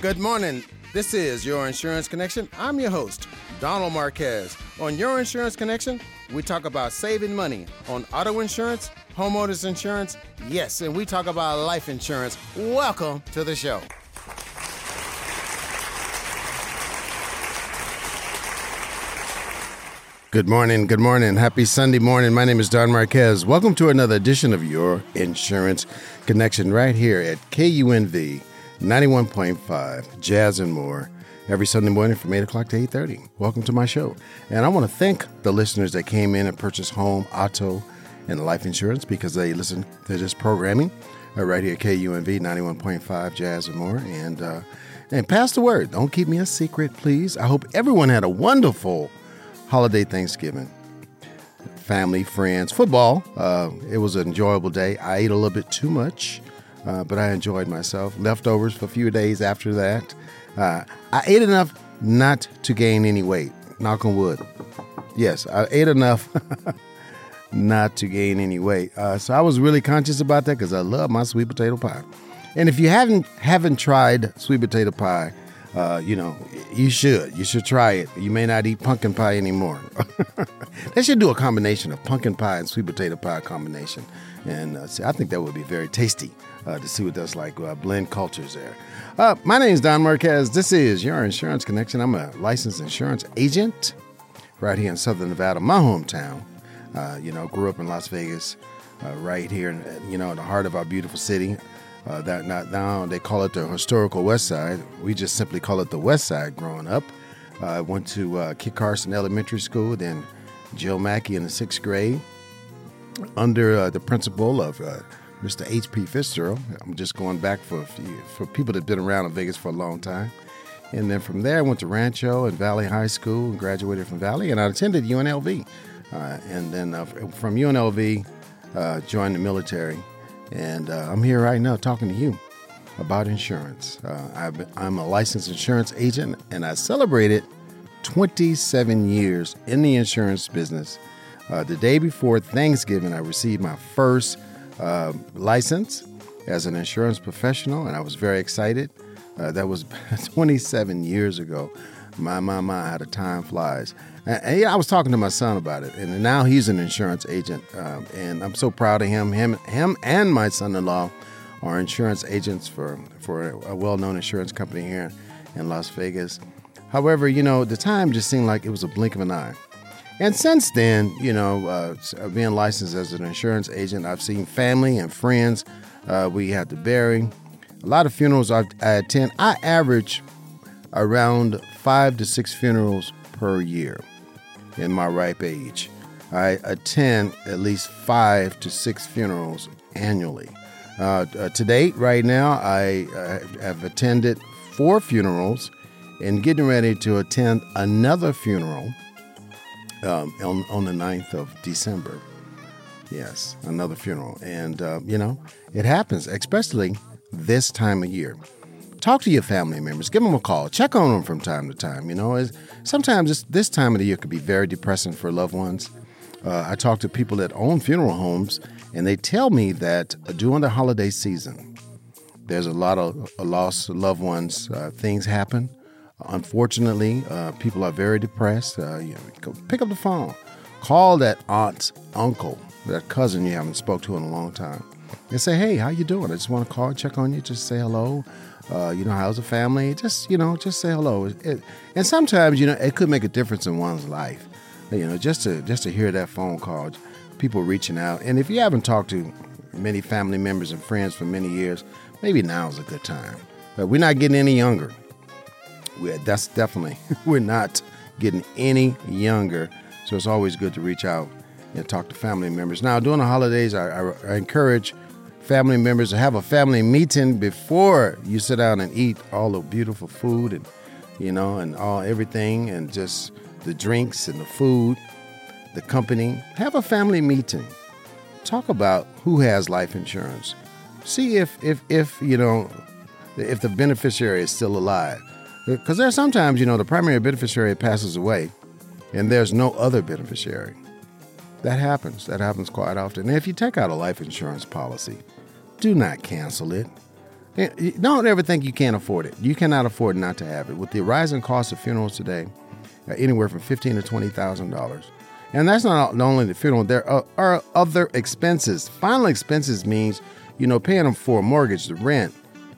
Good morning. This is Your Insurance Connection. I'm your host, Donald Marquez. On Your Insurance Connection, we talk about saving money on auto insurance, homeowners insurance, yes, and we talk about life insurance. Welcome to the show. Good morning, good morning. Happy Sunday morning. My name is Don Marquez. Welcome to another edition of Your Insurance Connection right here at KUNV 91.5 Jazz and More every Sunday morning from 8 o'clock to 8.30. Welcome to my show. And I want to thank the listeners that came in and purchased home, auto, and life insurance because they listen to this programming uh, right here at KUNV 91.5 Jazz and More. And, uh, and pass the word. Don't keep me a secret, please. I hope everyone had a wonderful holiday Thanksgiving. Family, friends, football. Uh, it was an enjoyable day. I ate a little bit too much, uh, but I enjoyed myself. Leftovers for a few days after that. Uh, I ate enough not to gain any weight. Knock on wood. Yes, I ate enough not to gain any weight. Uh, so I was really conscious about that because I love my sweet potato pie. And if you haven't haven't tried sweet potato pie, uh, you know, you should. You should try it. You may not eat pumpkin pie anymore. they should do a combination of pumpkin pie and sweet potato pie combination. And uh, see, I think that would be very tasty uh, to see what that's like. Uh, blend cultures there. Uh, my name is Don Marquez. This is Your Insurance Connection. I'm a licensed insurance agent right here in Southern Nevada, my hometown. Uh, you know, grew up in Las Vegas, right here, in, you know, in the heart of our beautiful city. Uh, that not now they call it the historical West Side. We just simply call it the West Side. Growing up, uh, I went to uh, Kit Carson Elementary School, then Jo Mackey in the sixth grade, under uh, the principal of uh, Mr. H.P. Fitzgerald. I'm just going back for few, for people that've been around in Vegas for a long time. And then from there, I went to Rancho and Valley High School and graduated from Valley, and I attended UNLV. Uh, and then from UNLV, joined the military and uh, I'm here right now talking to you about insurance. Uh, I'm a licensed insurance agent, and I celebrated 27 years in the insurance business. Uh, the day before Thanksgiving, I received my first uh, license as an insurance professional, and I was very excited. Uh, that was 27 years ago. My, my, my, how the time flies. And, and, yeah, I was talking to my son about it, and now he's an insurance agent, um, and I'm so proud of him. Him, him, and my son-in-law are insurance agents for for a well-known insurance company here in Las Vegas. However, you know, the time just seemed like it was a blink of an eye. And since then, you know, uh, being licensed as an insurance agent, I've seen family and friends. Uh, we had to bury a lot of funerals I, I attend. I average around five to six funerals per year in my ripe age. I attend at least five to six funerals annually. Uh, uh, to date, right now, I have attended four funerals and getting ready to attend another funeral um, on, on the 9th of December. Yes, another funeral. And, uh, you know, it happens, especially this time of year talk to your family members, give them a call, check on them from time to time. You know, sometimes this, this time of the year could be very depressing for loved ones. Uh, I talk to people that own funeral homes, and they tell me that during the holiday season, there's a lot of loss of loved ones. Uh, things happen. Unfortunately, uh, people are very depressed. Uh, you know, pick up the phone, call that aunt, uncle, that cousin you haven't spoke to in a long time, and say, "Hey, how you doing? I just want to call, check on you, just say hello." Uh, you know, how's the family? Just, you know, just say hello. It, and sometimes, you know, it could make a difference in one's life. You know, just to just to hear that phone call, people reaching out. And if you haven't talked to many family members and friends for many years, maybe now is a good time. But we're not getting any younger. We're, that's definitely, we're not getting any younger. So it's always good to reach out and talk to family members. Now, during the holidays, I, I, I encourage family members, have a family meeting before you sit down and eat all the beautiful food and you know, and all everything, and just the drinks and the food, the company. Have a family meeting. Talk about who has life insurance. See if if if you know if the beneficiary is still alive. Because there's sometimes you know the primary beneficiary passes away, and there's no other beneficiary. That happens. That happens quite often. And if you take out a life insurance policy, do not cancel it. Don't ever think you can't afford it. You cannot afford not to have it. With the rising cost of funerals today, uh, anywhere from fifteen to twenty thousand dollars, and that's not only the funeral. There are other expenses. Final expenses means you know paying them for a mortgage, the rent,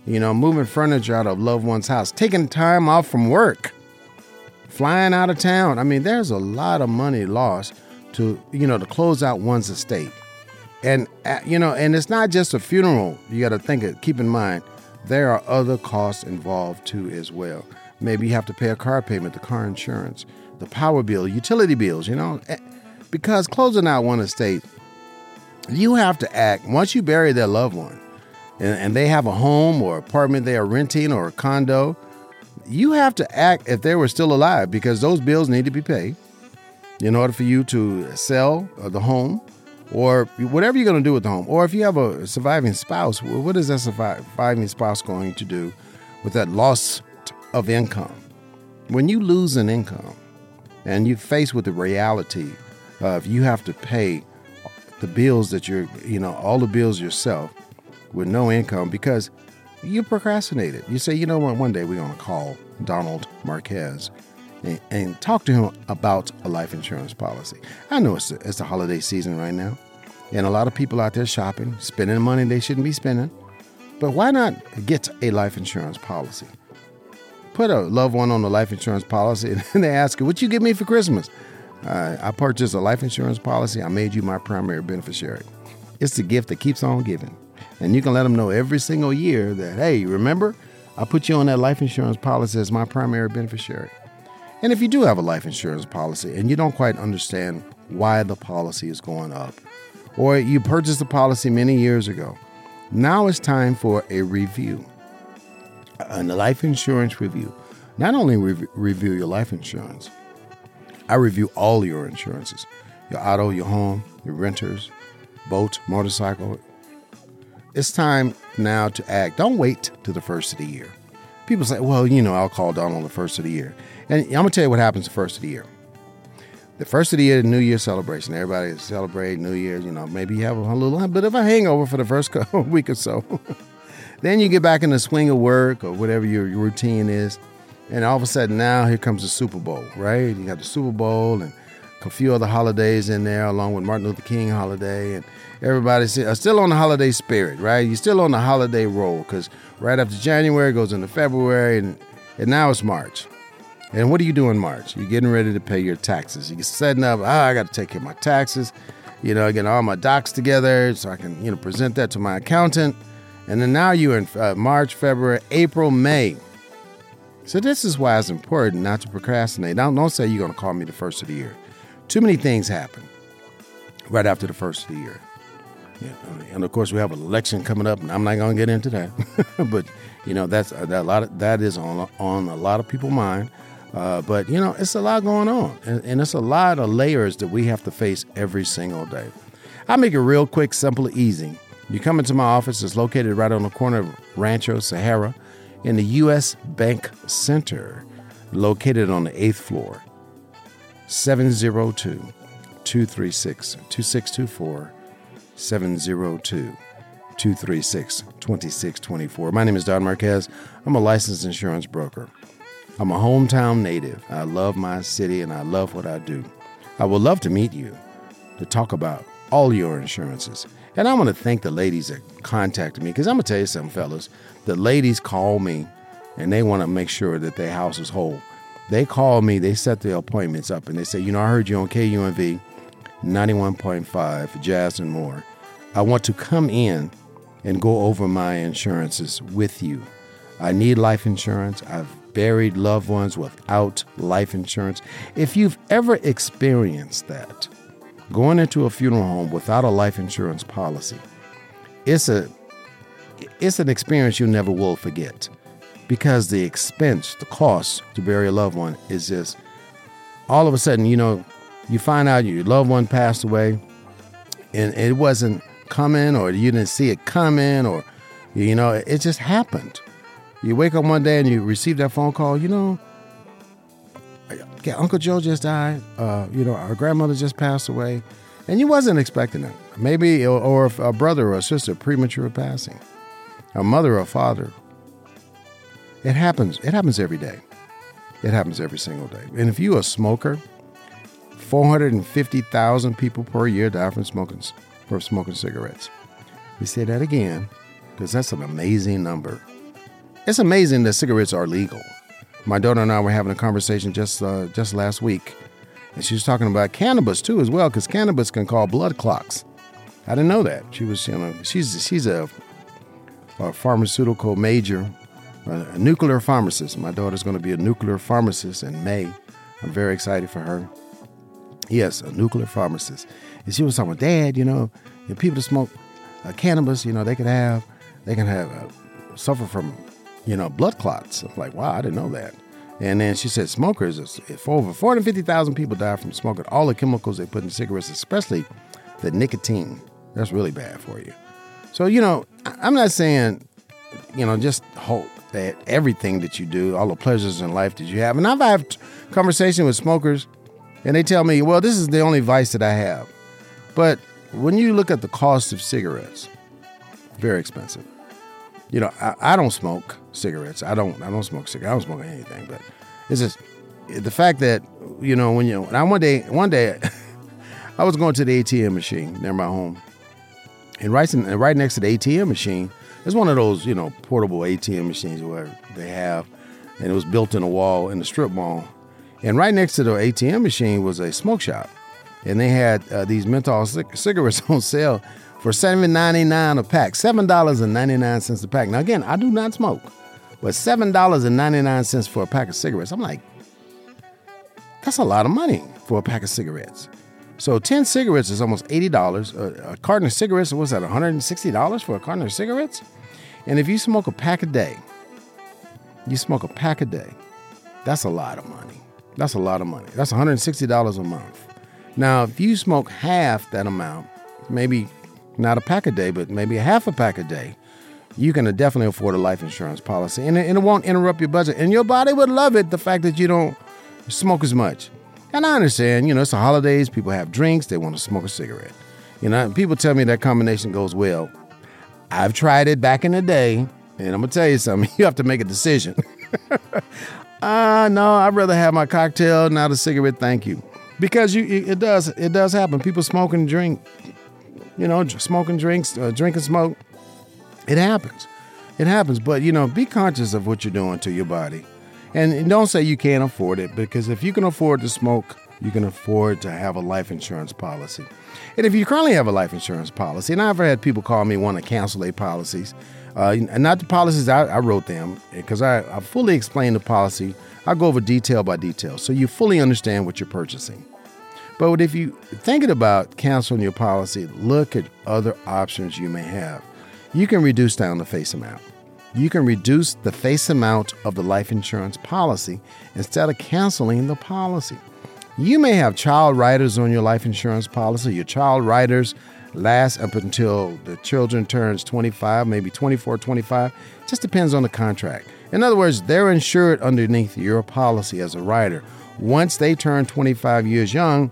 you know, moving furniture out of loved one's house, taking time off from work, flying out of town. I mean, there's a lot of money lost to you know to close out one's estate. And uh, you know, and it's not just a funeral. You got to think it. Keep in mind, there are other costs involved too as well. Maybe you have to pay a car payment, the car insurance, the power bill, utility bills. You know, eh, because closing out one estate, you have to act once you bury their loved one, and, and they have a home or apartment they are renting or a condo. You have to act if they were still alive because those bills need to be paid in order for you to sell uh, the home or whatever you're going to do with the home. Or if you have a surviving spouse, what is that surviving spouse going to do with that loss of income? When you lose an income and you face with the reality of you have to pay the bills that you're, you know, all the bills yourself with no income because you procrastinated. You say, you know what, one day we're going to call Donald Marquez and, talk to him about a life insurance policy. I know it's it's a holiday season right now, and a lot of people out there shopping, spending money they shouldn't be spending. But why not get a life insurance policy? Put a loved one on the life insurance policy, and they ask you, "What you give me for Christmas?" Uh, I purchased a life insurance policy. I made you my primary beneficiary. It's the gift that keeps on giving, and you can let them know every single year that, hey, remember, I put you on that life insurance policy as my primary beneficiary. And if you do have a life insurance policy and you don't quite understand why the policy is going up, or you purchased a policy many years ago, now it's time for a review. A life insurance review. Not only re- review your life insurance, I review all your insurances your auto, your home, your renters, boat, motorcycle. It's time now to act. Don't wait to the first of the year. People say, well, you know, I'll call Donald on the first of the year. And I'm going to tell you what happens the first of the year. The first of the year, the New Year celebration. Everybody celebrate New Year. You know, maybe you have a little bit of a hangover for the first week or so. then you get back in the swing of work or whatever your, your routine is. And all of a sudden, now here comes the Super Bowl, right? You got the Super Bowl and a few other holidays in there, along with Martin Luther King holiday, and everybody's still on the holiday spirit, right? You're still on the holiday roll because right after January goes into February, and, and now it's March. And what do you do in March? You're getting ready to pay your taxes. You're setting up, oh, I got to take care of my taxes, you know, getting all my docs together so I can, you know, present that to my accountant. And then now you're in uh, March, February, April, May. So this is why it's important not to procrastinate. Don't, don't say you're going to call me the first of the year. Too many things happen right after the first of the year. Yeah, and of course, we have an election coming up, and I'm not going to get into that. but you know, that's uh, that a lot of, that is on on a lot of people's mind. Uh, but you know, it's a lot going on, and, and, it's a lot of layers that we have to face every single day. I make it real quick, simple, easy. You come into my office. It's located right on the corner of Rancho Sahara, in the U.S. Bank Center, located on the eighth floor. 702 236 2624 702 236 2624. My name is Don Marquez. I'm a licensed insurance broker. I'm a hometown native. I love my city and I love what I do. I would love to meet you to talk about all your insurances. And I want to thank the ladies that contacted me because I'm going to tell you something, fellas. The ladies call me and they want to make sure that their house is whole. They call me, they set their appointments up, and they say, You know, I heard you on KUNV 91.5, Jazz and more. I want to come in and go over my insurances with you. I need life insurance. I've buried loved ones without life insurance. If you've ever experienced that, going into a funeral home without a life insurance policy, it's a it's an experience you never will forget because the expense, the cost to bury a loved one is just all of a sudden, you know, you find out your loved one passed away and it wasn't coming or you didn't see it coming or, you know, it just happened. You wake up one day and you receive that phone call, you know, Uncle Joe just died. Uh, you know, our grandmother just passed away. And you wasn't expecting it. Maybe, or, a brother or a sister premature passing, a mother or father. It happens. It happens every day. It happens every single day. And if you're a smoker, 450,000 people per year die from smoking, from smoking cigarettes. We say that again because that's an amazing number. It's amazing that cigarettes are legal. My daughter and I were having a conversation just uh, just last week, and she was talking about cannabis too as well, because cannabis can cause blood clots. I didn't know that. She was, you know, she's she's a, a pharmaceutical major, a nuclear pharmacist. My daughter's going to be a nuclear pharmacist in May. I'm very excited for her. Yes, a nuclear pharmacist. And she was talking, Dad, you know, people that smoke uh, cannabis, you know, they can have, they can have, uh, suffer from you know, blood clots. I'm like, wow, I didn't know that. And then she said smokers, if over 450,000 people die from smoking all the chemicals they put in cigarettes, especially the nicotine. That's really bad for you. So, you know, I'm not saying, you know, just hope that everything that you do, all the pleasures in life that you have. And I've had conversation with smokers and they tell me, well, this is the only vice that I have. But when you look at the cost of cigarettes, very expensive you know, I, I, don't smoke cigarettes. I don't I don't smoke cigarettes. I don't smoke anything. But it's just the fact that you know when you now one day one day I was going to the ATM machine near my home, and right in, right next to the ATM machine, there's one of those you know portable ATM machines where they have, and it was built in a wall in the strip mall, and right next to the ATM machine was a smoke shop, and they had uh, these menthol cigarettes on sale for $7.99 a pack. $7.99 a pack. Now, again, I do not smoke, but $7.99 for a pack of cigarettes. I'm like, that's a lot of money for a pack of cigarettes. So 10 cigarettes is almost $80. A, a carton of cigarettes, what's that, $160 for a carton of cigarettes? And if you smoke a pack a day, you smoke a pack a day, that's a lot of money. That's a lot of money. That's $160 a month. Now, if you smoke half that amount, maybe not a pack a day, but maybe a half a pack a day, you can definitely afford a life insurance policy. And it, and it won't interrupt your budget. And your body would love it, the fact that you don't smoke as much. And I understand, you know, it's the holidays, people have drinks, they want to smoke a cigarette. You know, people tell me that combination goes well. I've tried it back in the day, and I'm gonna tell you something, you have to make a decision. Ah, uh, no, I'd rather have my cocktail, not a cigarette, thank you. Because you it does it does happen. People smoke and drink you know, smoking drinks, uh, drinking smoke. It happens. It happens. But, you know, be conscious of what you're doing to your body. And, don't say you can't afford it because if you can afford to smoke, you can afford to have a life insurance policy. And if you currently have a life insurance policy, and I've had people call me want to cancel their policies, uh, and not the policies I, I wrote them because I, I fully explain the policy. I go over detail by detail so you fully understand what you're purchasing. But if you thinking about canceling your policy, look at other options you may have. You can reduce down the face amount. You can reduce the face amount of the life insurance policy instead of canceling the policy. You may have child riders on your life insurance policy. Your child riders last up until the children turns 25, maybe 24, 25. Just depends on the contract. In other words, they're insured underneath your policy as a rider. Once they turn 25 years young,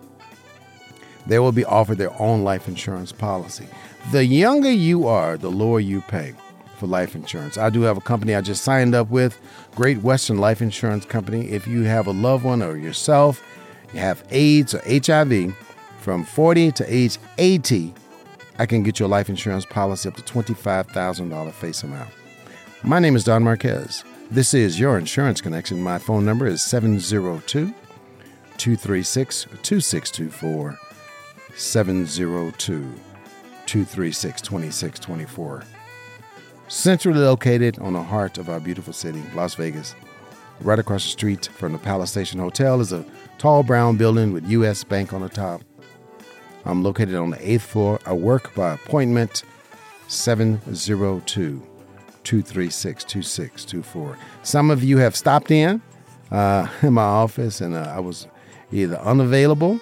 they will be offered their own life insurance policy. The younger you are, the lower you pay for life insurance. I do have a company I just signed up with, Great Western Life Insurance Company. If you have a loved one or yourself, you have AIDS or HIV, from 40 to age 80, I can get your life insurance policy up to $25,000 face amount. My name is Don Marquez. This is your Insurance Connection. My phone number is 702 236 2624. 702 236 2624. Centrally located on the heart of our beautiful city, Las Vegas. Right across the street from the Palace Station Hotel is a tall brown building with U.S. Bank on the top. I'm located on the eighth floor. I work by appointment 702 236 2624. Some of you have stopped in uh, in my office, and uh, I was either unavailable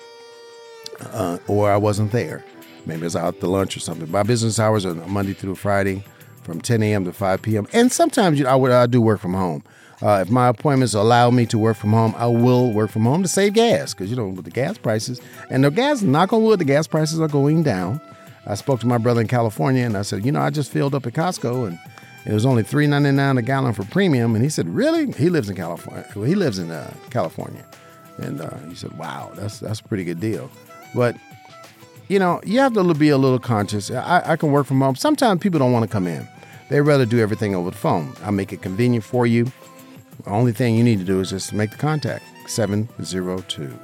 uh, or I wasn't there. Maybe I was out to lunch or something. My business hours are Monday through Friday from 10 a.m. to 5 p.m. And sometimes you know, I, would, I do work from home. Uh, if my appointments allow me to work from home, I will work from home to save gas because you know with the gas prices and the gas, knock on wood, the gas prices are going down. I spoke to my brother in California and I said, you know, I just filled up at Costco and it was only three ninety nine a gallon for premium. And he said, really? He lives in California. Well, he lives in uh, California, and uh, he said, wow, that's that's a pretty good deal. But you know, you have to be a little conscious. I, I can work from home. Sometimes people don't want to come in. They rather do everything over the phone. I make it convenient for you. The only thing you need to do is just make the contact 702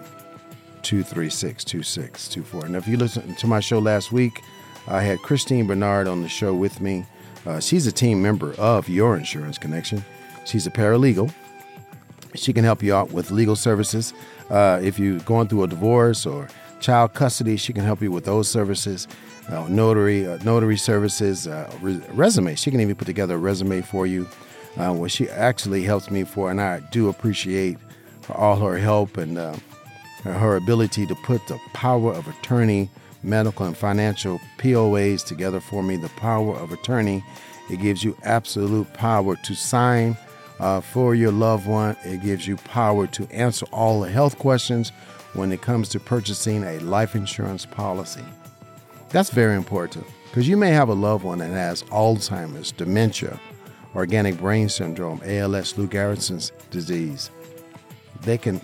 236 2624. And if you listen to my show last week, I had Christine Bernard on the show with me. Uh, she's a team member of Your Insurance Connection. She's a paralegal. She can help you out with legal services. Uh, if you're going through a divorce or child custody, she can help you with those services. Uh, notary, uh, notary services, uh, re- resume. She can even put together a resume for you uh, what she actually helps me for, and I do appreciate all her help and uh, her ability to put the power of attorney, medical and financial POAs together for me. The power of attorney, it gives you absolute power to sign uh, for your loved one. It gives you power to answer all the health questions when it comes to purchasing a life insurance policy. That's very important because you may have a loved one that has Alzheimer's, dementia, organic brain syndrome, ALS, Lou Gehrig's disease, they can,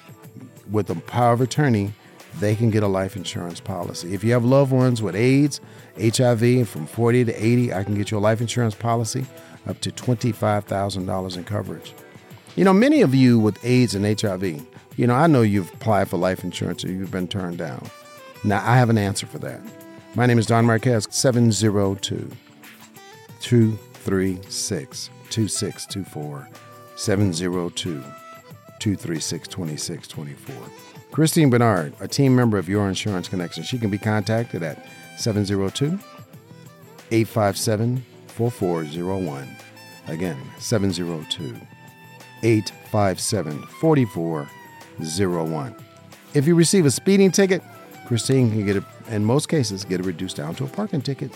with the power of attorney, they can get a life insurance policy. If you have loved ones with AIDS, HIV, from 40 to 80, I can get you a life insurance policy up to $25,000 in coverage. You know, many of you with AIDS and HIV, you know, I know you've applied for life insurance or you've been turned down. Now, I have an answer for that. My name is Don Marquez, 702 236 2624 702 236 2624. Christine Bernard, a team member of Your Insurance Connection. She can be contacted at 702 857 4401. Again, 702 857 4401. If you receive a speeding ticket, Christine can get it, in most cases, get it reduced down to a parking ticket.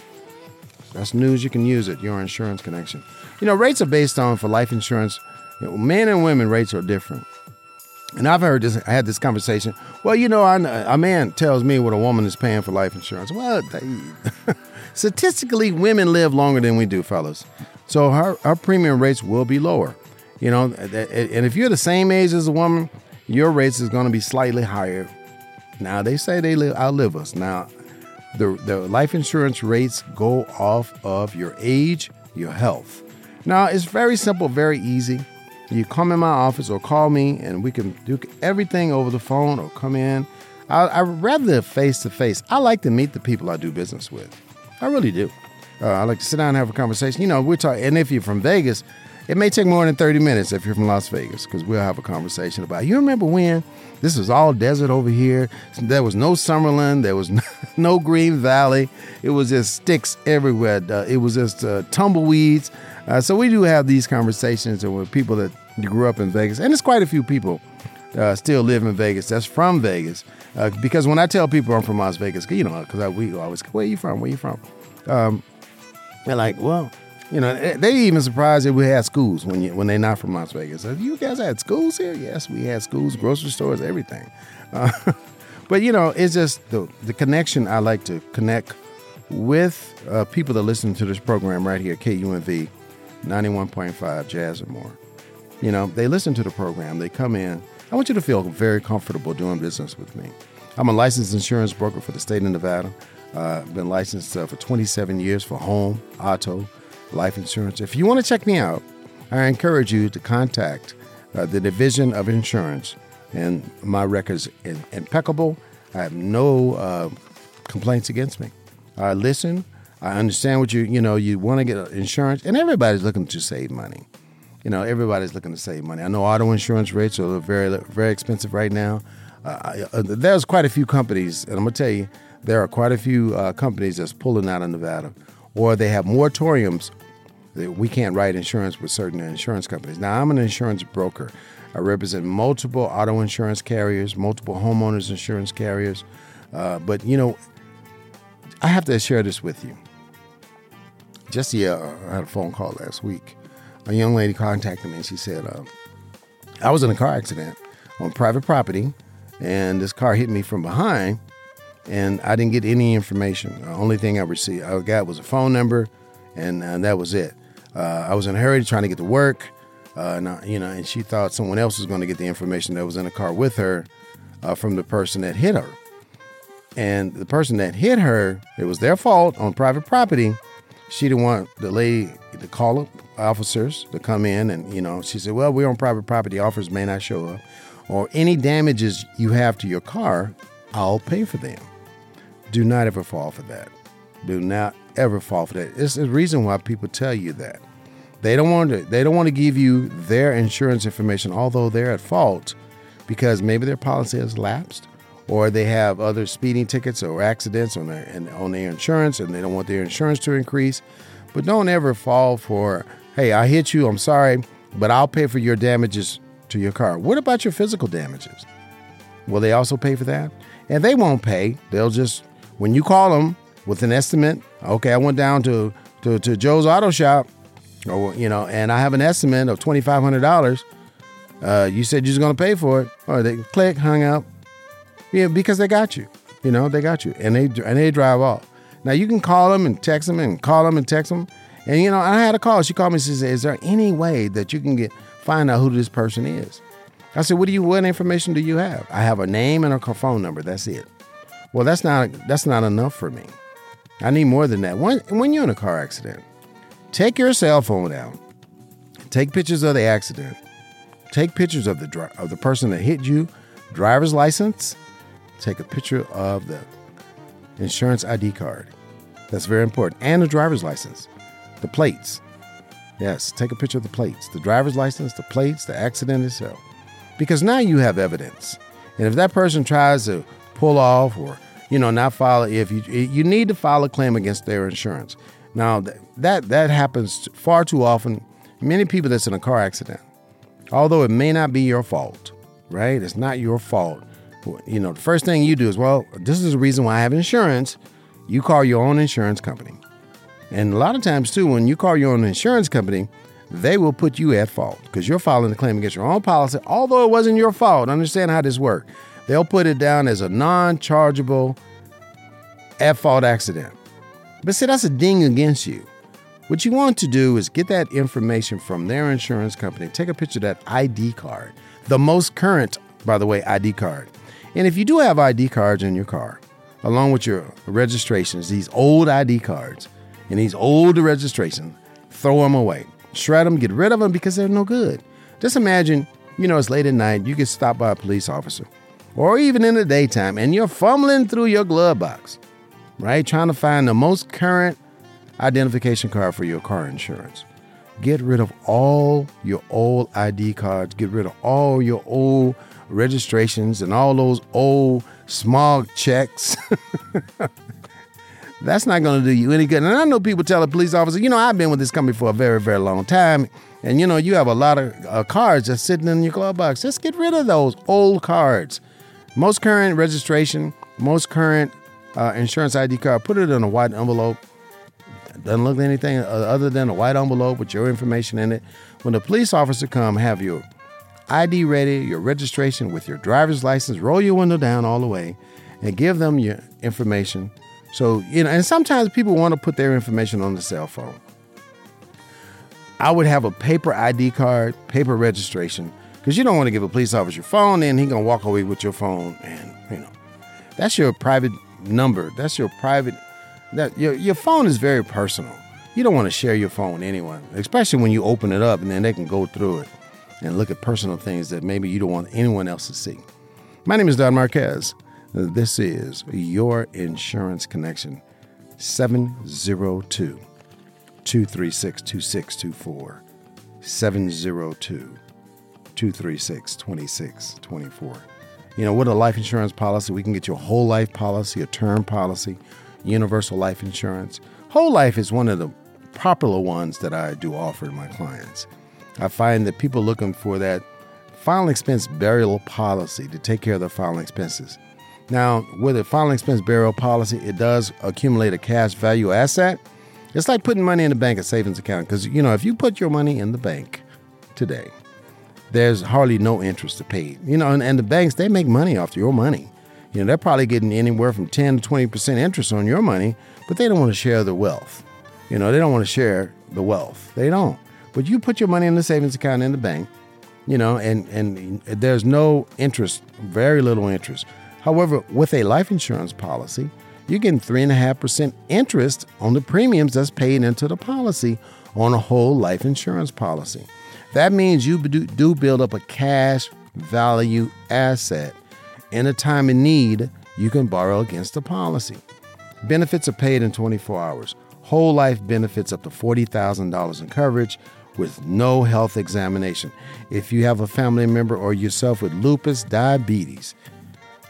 That's news you can use at Your Insurance Connection. You know, rates are based on for life insurance. You know, men and women rates are different. And I've heard this. I had this conversation. Well, you know, I, a man tells me what a woman is paying for life insurance. Well, they, statistically, women live longer than we do, fellas. So our, our premium rates will be lower. You know, and if you're the same age as a woman, your rates is going to be slightly higher. Now they say they live, outlive us. Now the, the life insurance rates go off of your age, your health. Now, it's very simple, very easy. You come in my office or call me, and we can do everything over the phone or come in. I, I rather face to face. I like to meet the people I do business with. I really do. Uh, I like to sit down and have a conversation. You know, we're talking, and if you're from Vegas, it may take more than 30 minutes if you're from Las Vegas because we'll have a conversation about, you remember when this was all desert over here? There was no Summerlin, there was no Green Valley. It was just sticks everywhere. Uh, it was just uh, tumbleweeds. Uh, so we do have these conversations with people that grew up in Vegas, and there's quite a few people uh, still live in Vegas that's from Vegas. Uh, because when I tell people I'm from Las Vegas, you know, because we always, where you from? Where you from? Um, they're like, well, you know, they even surprised that we had schools when you when they're not from Las Vegas. You guys had schools here? Yes, we had schools, grocery stores, everything. Uh, but you know, it's just the the connection. I like to connect with uh, people that listen to this program right here, KUNV, ninety one point five Jazz and more. You know, they listen to the program. They come in. I want you to feel very comfortable doing business with me. I'm a licensed insurance broker for the state of Nevada. Uh, I've been licensed uh, for 27 years for home, auto, life insurance. If you want to check me out, I encourage you to contact uh, the Division of Insurance, and my record's impeccable. I have no uh, complaints against me. I listen. I understand what you you know you want to get insurance, and everybody's looking to save money. You know, everybody's looking to save money. I know auto insurance rates are very very expensive right now. Uh, uh there's quite a few companies, and I'm gonna tell you, there are quite a few uh, companies that's pulling out of Nevada, or they have moratoriums we can't write insurance with certain insurance companies. Now, I'm an insurance broker. I represent multiple auto insurance carriers, multiple homeowners insurance carriers. Uh, but, you know, I have to share this with you. Just yeah, I had a phone call last week. A young lady contacted me and she said, uh, I was in a car accident on private property, and this car hit me from behind, and I didn't get any information. The only thing I received, I got was a phone number, and, and that was it. Uh, I was in a hurry trying to get to work, uh, and I, you know, and she thought someone else was going to get the information that was in the car with her uh, from the person that hit her. And the person that hit her, it was their fault on private property. She didn't want the lady to call up officers to come in, and you know, she said, "Well, we're on private property. Officers may not show up, or any damages you have to your car, I'll pay for them." Do not ever fall for that. Do not ever fall for that. It's the reason why people tell you that. They don't want to they don't want to give you their insurance information although they're at fault because maybe their policy has lapsed or they have other speeding tickets or accidents on their and on their insurance and they don't want their insurance to increase. But don't ever fall for, "Hey, I hit you. I'm sorry, but I'll pay for your damages to your car." What about your physical damages? Will they also pay for that? And they won't pay. They'll just when you call them with an estimate, okay, I went down to, to, to Joe's auto shop, or you know, and I have an estimate of twenty five hundred dollars. Uh, you said you're going to pay for it, or they click, hung up. Yeah, because they got you. You know, they got you, and they and they drive off. Now you can call them and text them, and call them and text them. And you know, I had a call. She called me. She said, "Is there any way that you can get find out who this person is?" I said, "What do you? What information do you have?" I have a name and a phone number. That's it. Well, that's not that's not enough for me. I need more than that. When, when you're in a car accident, take your cell phone out, take pictures of the accident, take pictures of the of the person that hit you, driver's license, take a picture of the insurance ID card. That's very important, and the driver's license, the plates. Yes, take a picture of the plates, the driver's license, the plates, the accident itself, because now you have evidence. And if that person tries to pull off or you know, not file if you you need to file a claim against their insurance. Now that that happens far too often. Many people that's in a car accident, although it may not be your fault, right? It's not your fault. You know, the first thing you do is, well, this is the reason why I have insurance. You call your own insurance company. And a lot of times, too, when you call your own insurance company, they will put you at fault because you're filing a claim against your own policy, although it wasn't your fault. Understand how this works they'll put it down as a non chargeable at fault accident. But see, that's a ding against you. What you want to do is get that information from their insurance company, take a picture of that ID card, the most current, by the way, ID card. And if you do have ID cards in your car, along with your registrations, these old ID cards and these old registrations, throw them away. Shred them, get rid of them because they're no good. Just imagine, you know, it's late at night, you get stopped by a police officer or even in the daytime, and you're fumbling through your glove box, right? Trying to find the most current identification card for your car insurance. Get rid of all your old ID cards, get rid of all your old registrations and all those old small checks. That's not going to do you any good. And I know people tell a police officer, you know, I've been with this company for a very, very long time. And, you know, you have a lot of uh, cards just sitting in your glove box. Just get rid of those old cards. Most current registration, most current uh, insurance ID card, put it in a white envelope. Doesn't look anything other than a white envelope with your information in it. When the police officer come, have your ID ready, your registration with your driver's license, roll your window down all the way, and give them your information. So, you know, and sometimes people want to put their information on the cell phone. I would have a paper ID card, paper registration, because you don't want to give a police officer your phone, and he gonna walk away with your phone, and you know, that's your private number. That's your private. That your your phone is very personal. You don't want to share your phone with anyone, especially when you open it up and then they can go through it and look at personal things that maybe you don't want anyone else to see. My name is Don Marquez. This is your insurance connection 702 236 2624. 702 236 2624. You know, with a life insurance policy, we can get you a whole life policy, a term policy, universal life insurance. Whole life is one of the popular ones that I do offer to my clients. I find that people looking for that final expense burial policy to take care of their final expenses. Now, with a final expense burial policy, it does accumulate a cash value asset. It's like putting money in the bank, a savings account, because you know if you put your money in the bank today, there's hardly no interest to pay. You know, and, and the banks they make money off your money. You know, they're probably getting anywhere from 10 to 20 percent interest on your money, but they don't want to share the wealth. You know, they don't want to share the wealth. They don't. But you put your money in the savings account in the bank, you know, and and there's no interest, very little interest. However, with a life insurance policy, you're getting 3.5% interest on the premiums that's paid into the policy on a whole life insurance policy. That means you do build up a cash value asset. In a time of need, you can borrow against the policy. Benefits are paid in 24 hours. Whole life benefits up to $40,000 in coverage with no health examination. If you have a family member or yourself with lupus, diabetes,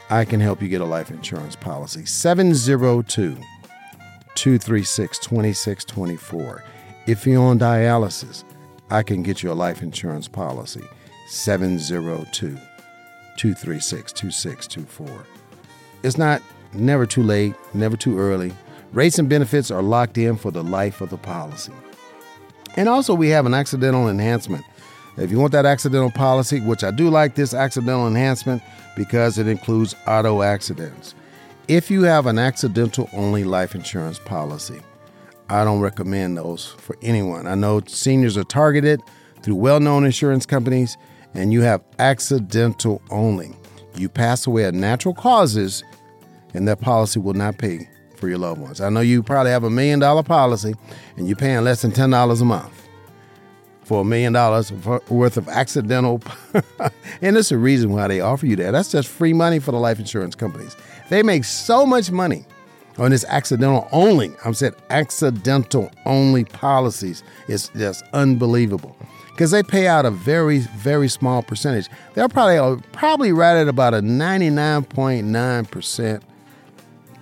I can help you get a life insurance policy. 702 236 2624. If you're on dialysis, I can get you a life insurance policy. 702 236 2624. It's not never too late, never too early. Rates and benefits are locked in for the life of the policy. And also, we have an accidental enhancement. If you want that accidental policy, which I do like this accidental enhancement because it includes auto accidents. If you have an accidental only life insurance policy, I don't recommend those for anyone. I know seniors are targeted through well known insurance companies, and you have accidental only. You pass away of natural causes, and that policy will not pay for your loved ones. I know you probably have a million dollar policy and you're paying less than $10 a month for a million dollars worth of accidental. and there's a reason why they offer you that. That's just free money for the life insurance companies. They make so much money on this accidental only. I'm saying accidental only policies. It's just unbelievable because they pay out a very, very small percentage. They're probably uh, probably right at about a 99.9%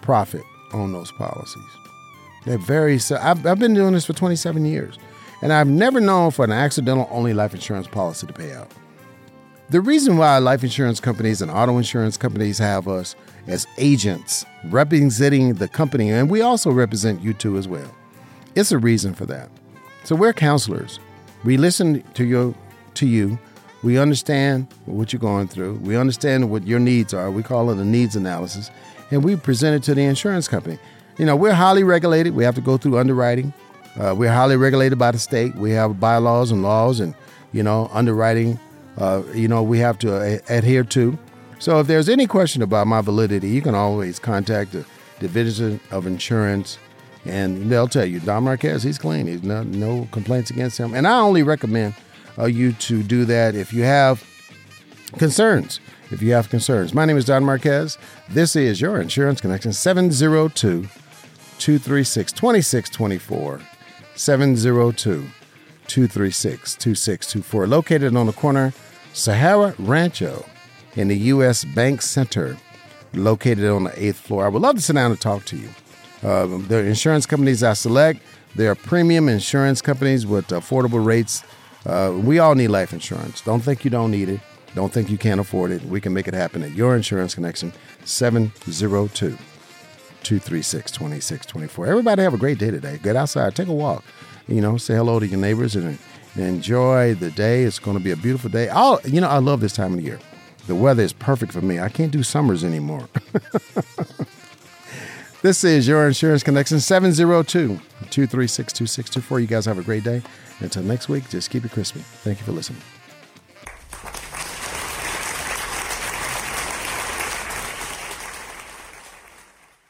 profit on those policies. They're very. I've, I've been doing this for 27 years. And I've never known for an accidental only life insurance policy to pay out. The reason why life insurance companies and auto insurance companies have us as agents representing the company, and we also represent you too as well. It's a reason for that. So we're counselors. We listen to your to you. We understand what you're going through. We understand what your needs are. We call it a needs analysis, and we present it to the insurance company. You know, we're highly regulated. We have to go through underwriting. Uh, we're highly regulated by the state. We have bylaws and laws and, you know, underwriting, uh, you know, we have to a- adhere to. So if there's any question about my validity, you can always contact the Division of Insurance and they'll tell you, Don Marquez, he's clean. He's no, no complaints against him. And I only recommend uh, you to do that if you have concerns. If you have concerns. My name is Don Marquez. This is your Insurance Connection 702 236 2624. 702 236 2624. Located on the corner Sahara Rancho in the U.S. Bank Center, located on the eighth floor. I would love to sit down and talk to you. Uh, the insurance companies I select, they are premium insurance companies with affordable rates. Uh, we all need life insurance. Don't think you don't need it. Don't think you can't afford it. We can make it happen at Your Insurance Connection, 702 236 2624. Everybody have a great day today. Get outside, take a walk, you know, say hello to your neighbors and, enjoy the day. It's going to be a beautiful day. Oh, you know, I love this time of the year. The weather is perfect for me. I can't do summers anymore. this is your insurance connection 702 236 2624. You guys have a great day. Until next week, just keep it crispy. Thank you for listening.